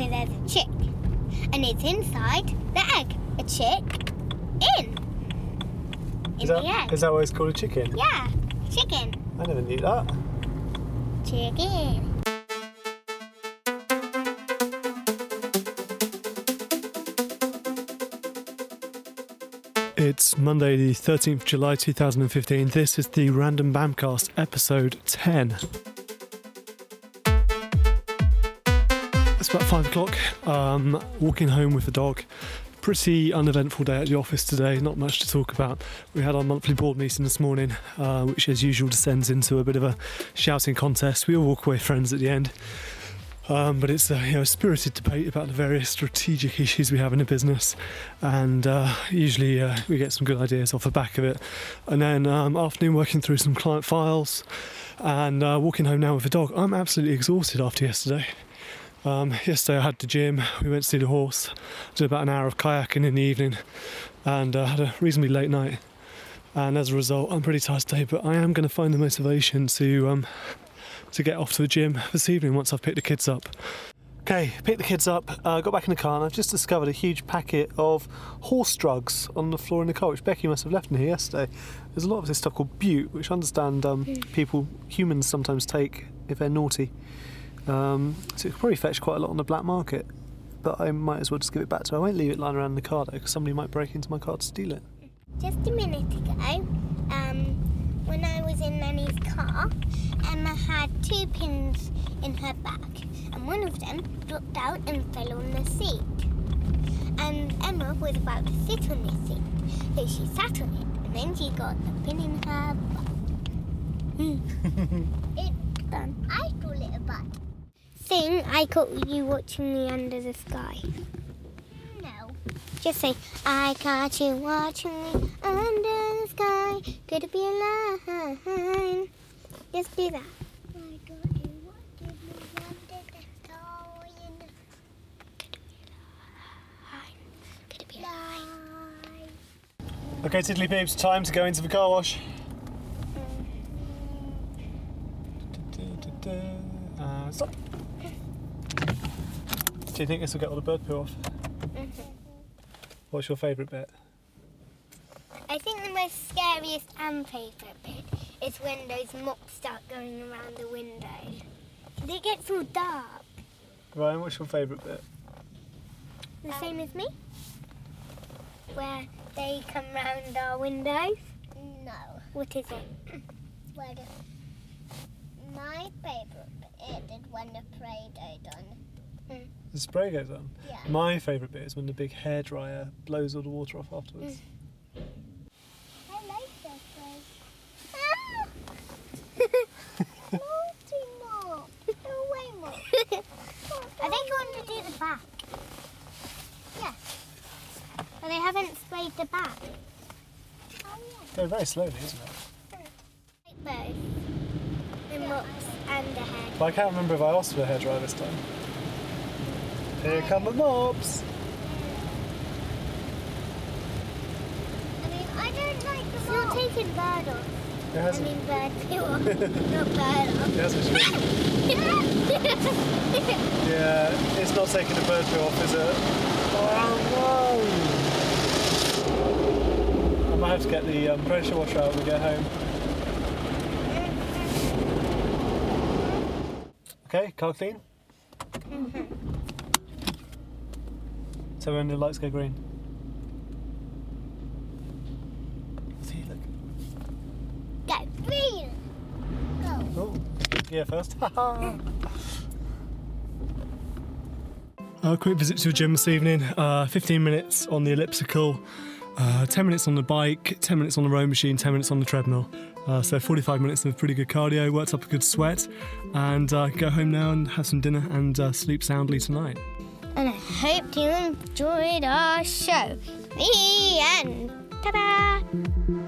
So there's a chick, and it's inside the egg. A chick in. In Is the that, egg. is that why it's called a chicken? Yeah, chicken. I never knew that. Chicken. It's Monday, the 13th of July 2015. This is the Random Bamcast, episode 10. It's about five o'clock. Um, walking home with the dog. Pretty uneventful day at the office today, not much to talk about. We had our monthly board meeting this morning, uh, which as usual descends into a bit of a shouting contest. We all walk away friends at the end. Um, but it's a you know, spirited debate about the various strategic issues we have in the business, and uh, usually uh, we get some good ideas off the back of it. And then um, afternoon working through some client files, and uh, walking home now with the dog. I'm absolutely exhausted after yesterday. Um, yesterday I had the gym. We went to see the horse. Did about an hour of kayaking in the evening, and uh, had a reasonably late night. And as a result, I'm pretty tired today. But I am going to find the motivation to um, to get off to the gym this evening once I've picked the kids up. Okay, picked the kids up, uh, got back in the car, and I've just discovered a huge packet of horse drugs on the floor in the car, which Becky must have left in here yesterday. There's a lot of this stuff called Bute, which I understand um, people, humans sometimes take if they're naughty. Um, so it could probably fetch quite a lot on the black market, but I might as well just give it back to her. I won't leave it lying around in the car though, because somebody might break into my car to steal it. Just a minute ago, um, when I was in Nanny's car, Emma had two pins in her back, and one of them dropped out and fell on the seat. And Emma was about to sit on the seat, so she sat on it, and then she got the pin in her butt. it's done. I stole it a butt. Sing, I caught you watching me under the sky. No. Just say, I caught you watching me under the sky. Could it be a line? Just do that. I got you watching me under the sky. Could it be a line? Okay, Tiddly Peeps, time to go into the car wash. Uh, stop. Do you think this will get all the bird poo off? Mhm. What's your favourite bit? I think the most scariest and favourite bit is when those mops start going around the window. 'Cause It gets all dark. Ryan, what's your favourite bit? The same as me? Where they come round our windows? No. What is it? Well, my favourite bit is when the Play-Doh done. The spray goes on. Yeah. My favourite bit is when the big hairdryer blows all the water off afterwards. Mm. I like that. Ah! Naughty mop. Go away. I think you want to do the back. Yeah. But they haven't sprayed the back. Oh, yeah. Go very slowly, isn't it? Like both. The mops and the head. But I can't remember if I asked for a hairdryer this time. Here come the mops. I mean, I don't like It's the not mop. taking bird off. It I hasn't. mean bird poo off. not bird off. It hasn't. Yeah, it's not taking the bird poo off, is it? Oh no! I might have to get the um, pressure washer out when we get home. Okay, car clean. So when the lights go green. See, look. Go. Green. Oh, yeah, first. A quick visit to the gym this evening. Uh, 15 minutes on the elliptical, uh, 10 minutes on the bike, 10 minutes on the row machine, 10 minutes on the treadmill. Uh, so 45 minutes of pretty good cardio, worked up a good sweat, and uh, go home now and have some dinner and uh, sleep soundly tonight and I hope you enjoyed our show. The end. Ta-da!